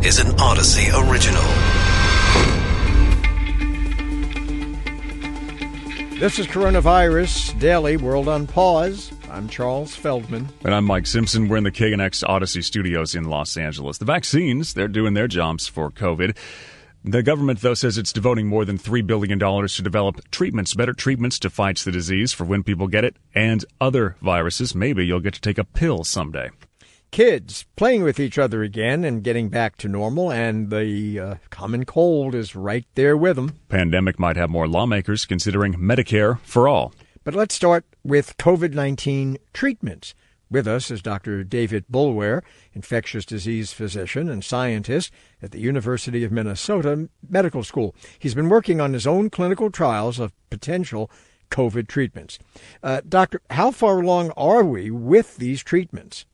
This is an Odyssey original. This is Coronavirus Daily World on Pause. I'm Charles Feldman. And I'm Mike Simpson. We're in the KNX Odyssey studios in Los Angeles. The vaccines, they're doing their jobs for COVID. The government, though, says it's devoting more than $3 billion to develop treatments, better treatments to fight the disease for when people get it and other viruses. Maybe you'll get to take a pill someday. Kids playing with each other again and getting back to normal, and the uh, common cold is right there with them. Pandemic might have more lawmakers considering Medicare for all. But let's start with COVID 19 treatments. With us is Dr. David Boulware, infectious disease physician and scientist at the University of Minnesota Medical School. He's been working on his own clinical trials of potential COVID treatments. Uh, doctor, how far along are we with these treatments?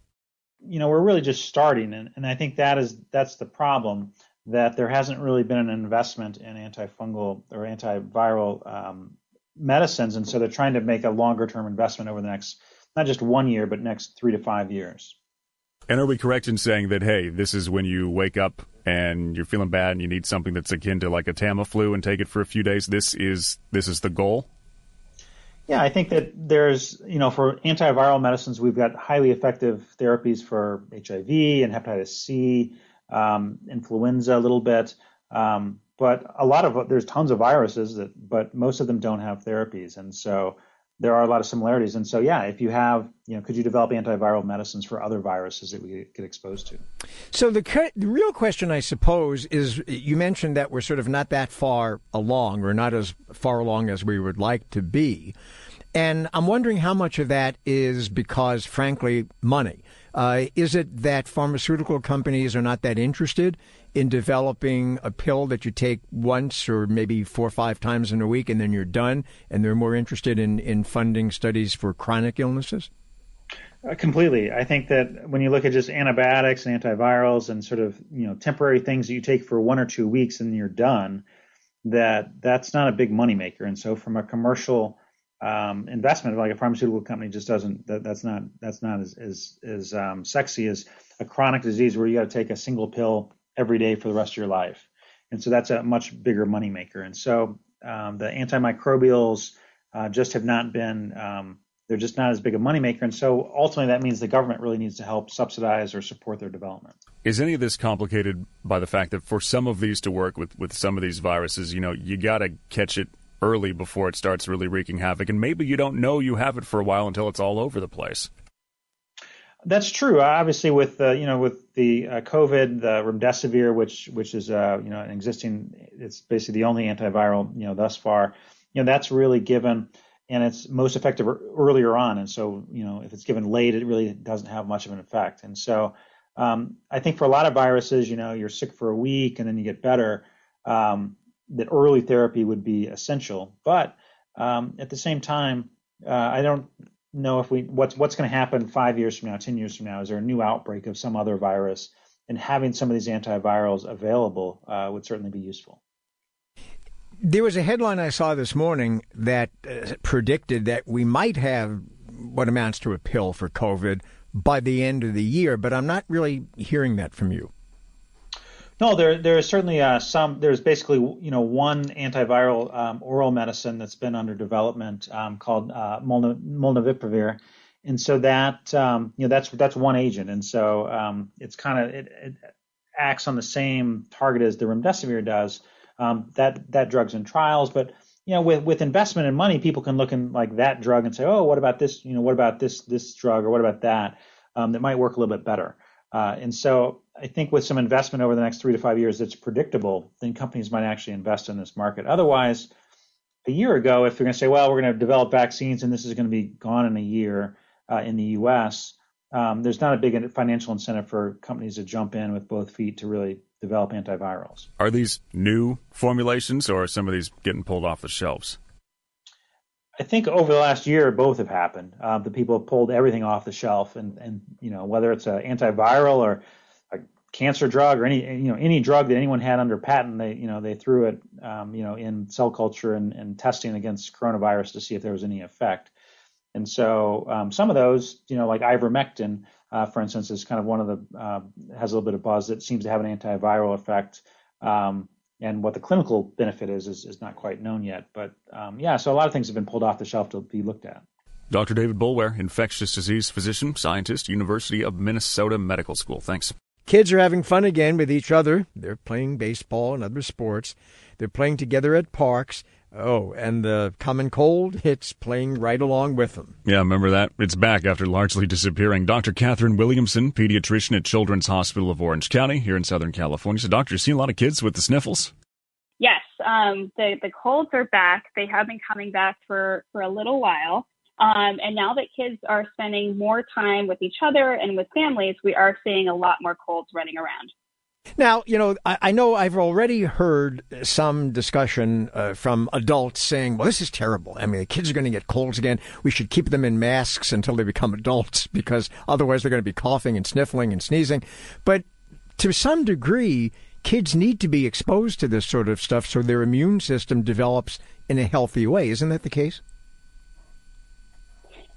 You know, we're really just starting, and, and I think that is that's the problem that there hasn't really been an investment in antifungal or antiviral um, medicines, and so they're trying to make a longer term investment over the next not just one year, but next three to five years. And are we correct in saying that, hey, this is when you wake up and you're feeling bad and you need something that's akin to like a Tamiflu and take it for a few days? This is this is the goal. Yeah, I think that there's, you know, for antiviral medicines, we've got highly effective therapies for HIV and hepatitis C, um, influenza a little bit, um, but a lot of there's tons of viruses that, but most of them don't have therapies, and so there are a lot of similarities. And so, yeah, if you have, you know, could you develop antiviral medicines for other viruses that we get exposed to? So the, the real question, I suppose, is you mentioned that we're sort of not that far along, or not as far along as we would like to be. And I'm wondering how much of that is because, frankly, money. Uh, is it that pharmaceutical companies are not that interested in developing a pill that you take once or maybe four or five times in a week and then you're done, and they're more interested in, in funding studies for chronic illnesses? Uh, completely. I think that when you look at just antibiotics and antivirals and sort of you know temporary things that you take for one or two weeks and you're done, that that's not a big moneymaker. And so from a commercial um, investment, like a pharmaceutical company, just doesn't that, that's not that's not as as, as um, sexy as a chronic disease where you got to take a single pill every day for the rest of your life. And so that's a much bigger moneymaker. And so um, the antimicrobials uh, just have not been, um, they're just not as big a moneymaker. And so ultimately that means the government really needs to help subsidize or support their development. Is any of this complicated by the fact that for some of these to work with, with some of these viruses, you know, you got to catch it early before it starts really wreaking havoc. And maybe you don't know you have it for a while until it's all over the place. That's true. Obviously, with uh, you know with the uh, COVID, the remdesivir, which which is uh, you know an existing, it's basically the only antiviral you know thus far. You know that's really given, and it's most effective earlier on. And so you know if it's given late, it really doesn't have much of an effect. And so um, I think for a lot of viruses, you know, you're sick for a week and then you get better. Um, that early therapy would be essential, but um, at the same time, uh, I don't know if we what's what's going to happen five years from now, ten years from now. Is there a new outbreak of some other virus? And having some of these antivirals available uh, would certainly be useful. There was a headline I saw this morning that uh, predicted that we might have what amounts to a pill for COVID by the end of the year, but I'm not really hearing that from you. No, there there is certainly uh, some. There's basically you know one antiviral um, oral medicine that's been under development um, called uh, molnupiravir, and so that um, you know that's that's one agent, and so um, it's kind of it, it, acts on the same target as the remdesivir does. Um, that that drug's in trials, but you know with with investment and money, people can look in like that drug and say, oh, what about this? You know, what about this this drug or what about that? Um, that might work a little bit better. Uh, and so I think with some investment over the next three to five years that's predictable, then companies might actually invest in this market. Otherwise, a year ago, if you're going to say, well, we're going to develop vaccines and this is going to be gone in a year uh, in the U.S., um, there's not a big financial incentive for companies to jump in with both feet to really develop antivirals. Are these new formulations or are some of these getting pulled off the shelves? I think over the last year, both have happened. Uh, the people have pulled everything off the shelf, and and you know whether it's an antiviral or cancer drug or any you know any drug that anyone had under patent, they you know they threw it um, you know in cell culture and, and testing against coronavirus to see if there was any effect. And so um, some of those, you know, like ivermectin, uh, for instance, is kind of one of the uh, has a little bit of buzz that seems to have an antiviral effect. Um, and what the clinical benefit is, is, is not quite known yet. But um, yeah, so a lot of things have been pulled off the shelf to be looked at. Dr. David Boulware, infectious disease physician, scientist, University of Minnesota Medical School. Thanks. Kids are having fun again with each other. They're playing baseball and other sports. They're playing together at parks. Oh, and the common cold hits playing right along with them. Yeah, remember that? It's back after largely disappearing. Dr. Catherine Williamson, pediatrician at Children's Hospital of Orange County here in Southern California. So, doctor, you see a lot of kids with the sniffles? Yes, um, the the colds are back. They have been coming back for for a little while. Um, and now that kids are spending more time with each other and with families, we are seeing a lot more colds running around. Now, you know, I, I know I've already heard some discussion uh, from adults saying, well, this is terrible. I mean, the kids are going to get colds again. We should keep them in masks until they become adults because otherwise they're going to be coughing and sniffling and sneezing. But to some degree, kids need to be exposed to this sort of stuff so their immune system develops in a healthy way. Isn't that the case?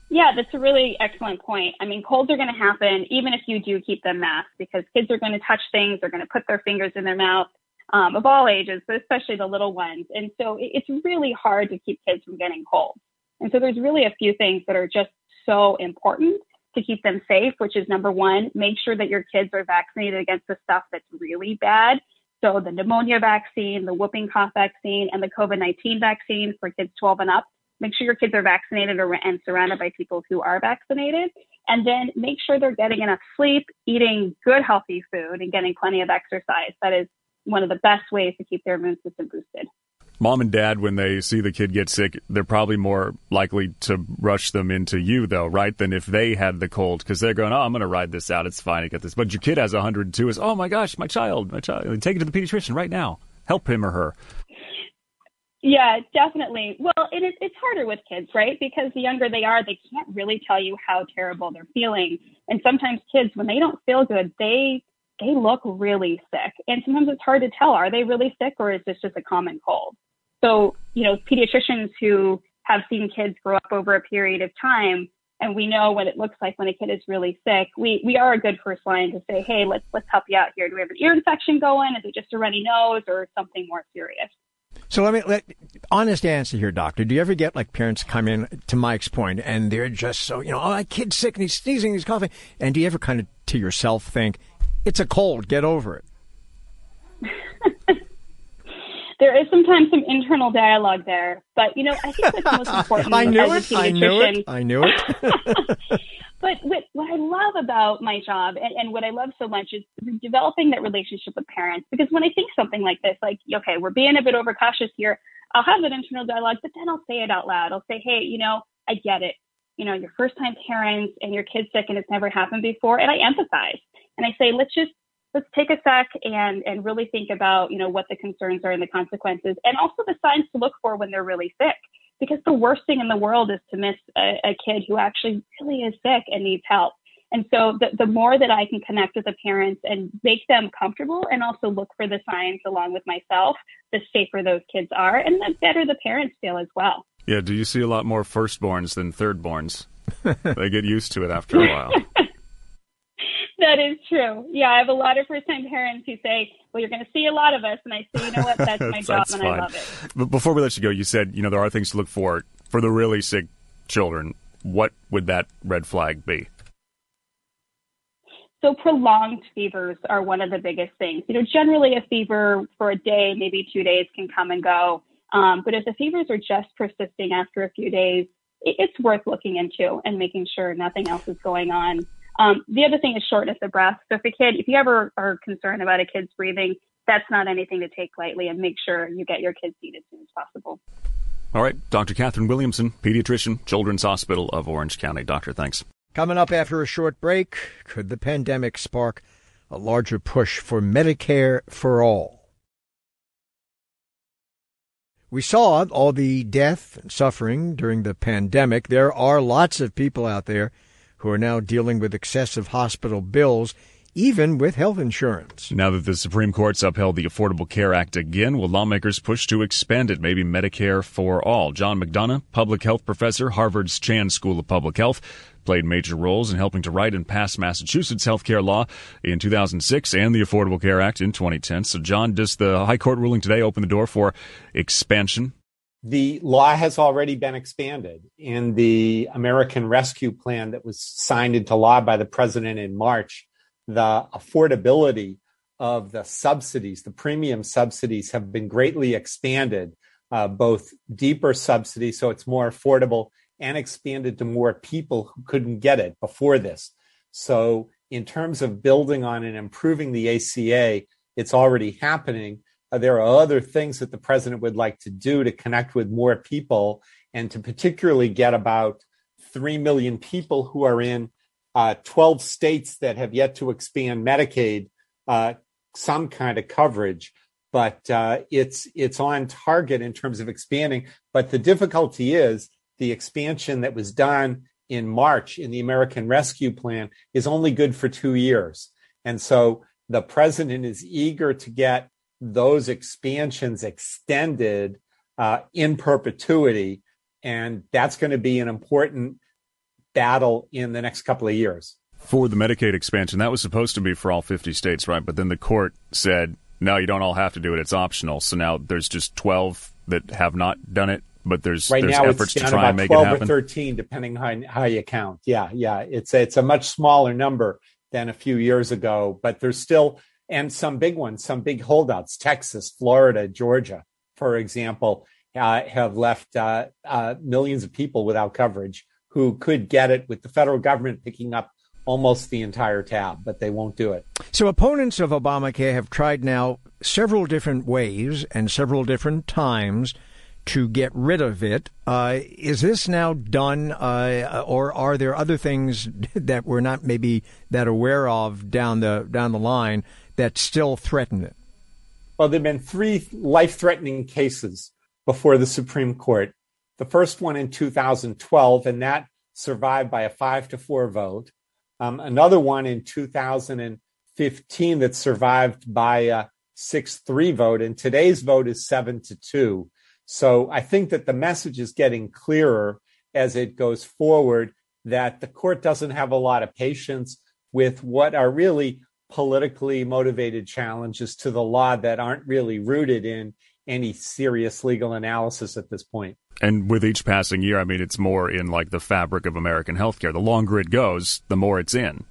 Yeah, that's a really excellent point. I mean, colds are going to happen even if you do keep them masked because kids are going to touch things, they're going to put their fingers in their mouth um, of all ages, but especially the little ones. And so it's really hard to keep kids from getting colds. And so there's really a few things that are just so important to keep them safe, which is number one, make sure that your kids are vaccinated against the stuff that's really bad. So the pneumonia vaccine, the whooping cough vaccine, and the COVID 19 vaccine for kids 12 and up make sure your kids are vaccinated or, and surrounded by people who are vaccinated. And then make sure they're getting enough sleep, eating good, healthy food, and getting plenty of exercise. That is one of the best ways to keep their immune system boosted. Mom and dad, when they see the kid get sick, they're probably more likely to rush them into you, though, right? Than if they had the cold, because they're going, "Oh, I'm going to ride this out. It's fine. I get this." But your kid has 102. Is oh my gosh, my child, my child. Take it to the pediatrician right now. Help him or her. Yeah, definitely. Well, it is, it's harder with kids, right? Because the younger they are, they can't really tell you how terrible they're feeling. And sometimes kids, when they don't feel good, they they look really sick. And sometimes it's hard to tell, are they really sick or is this just a common cold? So, you know, pediatricians who have seen kids grow up over a period of time and we know what it looks like when a kid is really sick, we, we are a good first line to say, hey, let's let's help you out here. Do we have an ear infection going? Is it just a runny nose or something more serious? So let me let honest answer here, doctor. Do you ever get like parents come in to Mike's point and they're just so you know, oh, my kid's sick and he's sneezing, he's coughing, and do you ever kind of to yourself think, it's a cold, get over it? there is sometimes some internal dialogue there, but you know, I think what's most important I knew it. I knew it. I knew it. But what, what I love about my job and, and what I love so much is developing that relationship with parents. Because when I think something like this, like, okay, we're being a bit overcautious here, I'll have that internal dialogue, but then I'll say it out loud. I'll say, hey, you know, I get it. You know, you're first time parents and your kid's sick and it's never happened before. And I empathize. And I say, let's just let's take a sec and and really think about you know what the concerns are and the consequences and also the signs to look for when they're really sick because the worst thing in the world is to miss a, a kid who actually really is sick and needs help. And so the, the more that I can connect with the parents and make them comfortable and also look for the signs along with myself, the safer those kids are and the better the parents feel as well. Yeah, do you see a lot more firstborns than thirdborns? they get used to it after a while. that is true. Yeah, I have a lot of first time parents who say, Well, you're going to see a lot of us. And I say, You know what? That's my job That's and fine. I love it. But before we let you go, you said, you know, there are things to look for for the really sick children. What would that red flag be? So prolonged fevers are one of the biggest things. You know, generally a fever for a day, maybe two days can come and go. Um, but if the fevers are just persisting after a few days, it's worth looking into and making sure nothing else is going on. Um, the other thing is shortness of breath. So if a kid, if you ever are concerned about a kid's breathing, that's not anything to take lightly and make sure you get your kids seen as soon as possible. All right, Dr. Catherine Williamson, pediatrician, Children's Hospital of Orange County. Doctor, thanks. Coming up after a short break, could the pandemic spark a larger push for Medicare for all? We saw all the death and suffering during the pandemic. There are lots of people out there who are now dealing with excessive hospital bills, even with health insurance. Now that the Supreme Court's upheld the Affordable Care Act again, will lawmakers push to expand it, maybe Medicare for all? John McDonough, public health professor, Harvard's Chan School of Public Health, played major roles in helping to write and pass Massachusetts healthcare law in 2006 and the Affordable Care Act in 2010. So, John, does the High Court ruling today open the door for expansion? The law has already been expanded in the American Rescue Plan that was signed into law by the president in March. The affordability of the subsidies, the premium subsidies, have been greatly expanded, uh, both deeper subsidies, so it's more affordable, and expanded to more people who couldn't get it before this. So, in terms of building on and improving the ACA, it's already happening. Uh, there are other things that the president would like to do to connect with more people and to particularly get about 3 million people who are in uh, 12 states that have yet to expand Medicaid uh, some kind of coverage. But uh, it's it's on target in terms of expanding. But the difficulty is the expansion that was done in March in the American Rescue Plan is only good for two years. And so the president is eager to get those expansions extended uh, in perpetuity. And that's going to be an important battle in the next couple of years. For the Medicaid expansion, that was supposed to be for all 50 states, right? But then the court said, no, you don't all have to do it. It's optional. So now there's just 12 that have not done it but there's right there's now efforts it's to try about and make 12 it happen. or 13 depending on how you count yeah yeah it's it's a much smaller number than a few years ago but there's still and some big ones some big holdouts texas florida georgia for example uh, have left uh, uh, millions of people without coverage who could get it with the federal government picking up almost the entire tab, but they won't do it. So opponents of Obamacare have tried now several different ways and several different times to get rid of it. Uh, is this now done, uh, or are there other things that we're not maybe that aware of down the down the line that still threaten it? Well, there've been three life-threatening cases before the Supreme Court. The first one in 2012, and that survived by a five to four vote. Um, another one in 2015 that survived by a six-three vote, and today's vote is seven to two. So I think that the message is getting clearer as it goes forward that the court doesn't have a lot of patience with what are really politically motivated challenges to the law that aren't really rooted in any serious legal analysis at this point. And with each passing year, I mean, it's more in like the fabric of American healthcare. The longer it goes, the more it's in.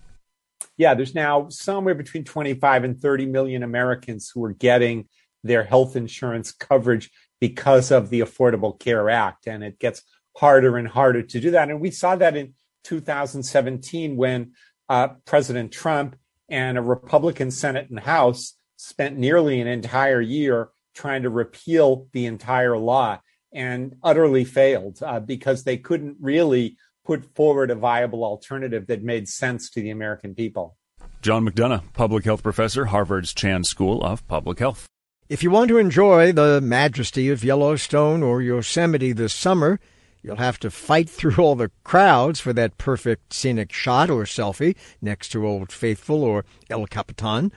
Yeah, there's now somewhere between 25 and 30 million Americans who are getting their health insurance coverage because of the Affordable Care Act. And it gets harder and harder to do that. And we saw that in 2017 when uh, President Trump and a Republican Senate and House spent nearly an entire year trying to repeal the entire law and utterly failed uh, because they couldn't really put forward a viable alternative that made sense to the American people. John McDonough, public health professor, Harvard's Chan School of Public Health. If you want to enjoy the majesty of Yellowstone or Yosemite this summer, you'll have to fight through all the crowds for that perfect scenic shot or selfie next to Old Faithful or El Capitan.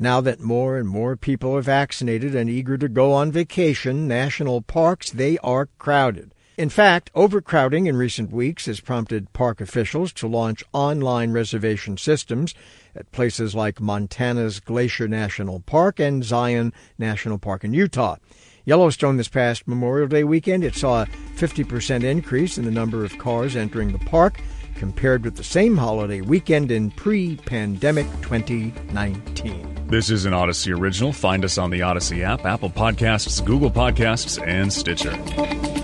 Now that more and more people are vaccinated and eager to go on vacation, national parks, they are crowded. In fact, overcrowding in recent weeks has prompted park officials to launch online reservation systems at places like Montana's Glacier National Park and Zion National Park in Utah. Yellowstone this past Memorial Day weekend, it saw a 50% increase in the number of cars entering the park compared with the same holiday weekend in pre pandemic 2019. This is an Odyssey original. Find us on the Odyssey app, Apple Podcasts, Google Podcasts, and Stitcher.